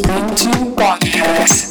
Ubuntu Podcast.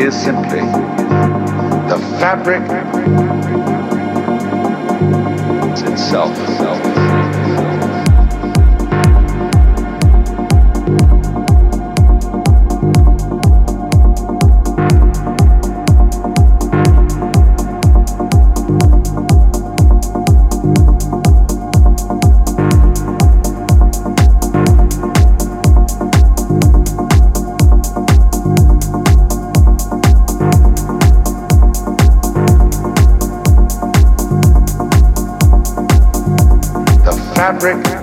is simply the fabric itself. itself. fabric.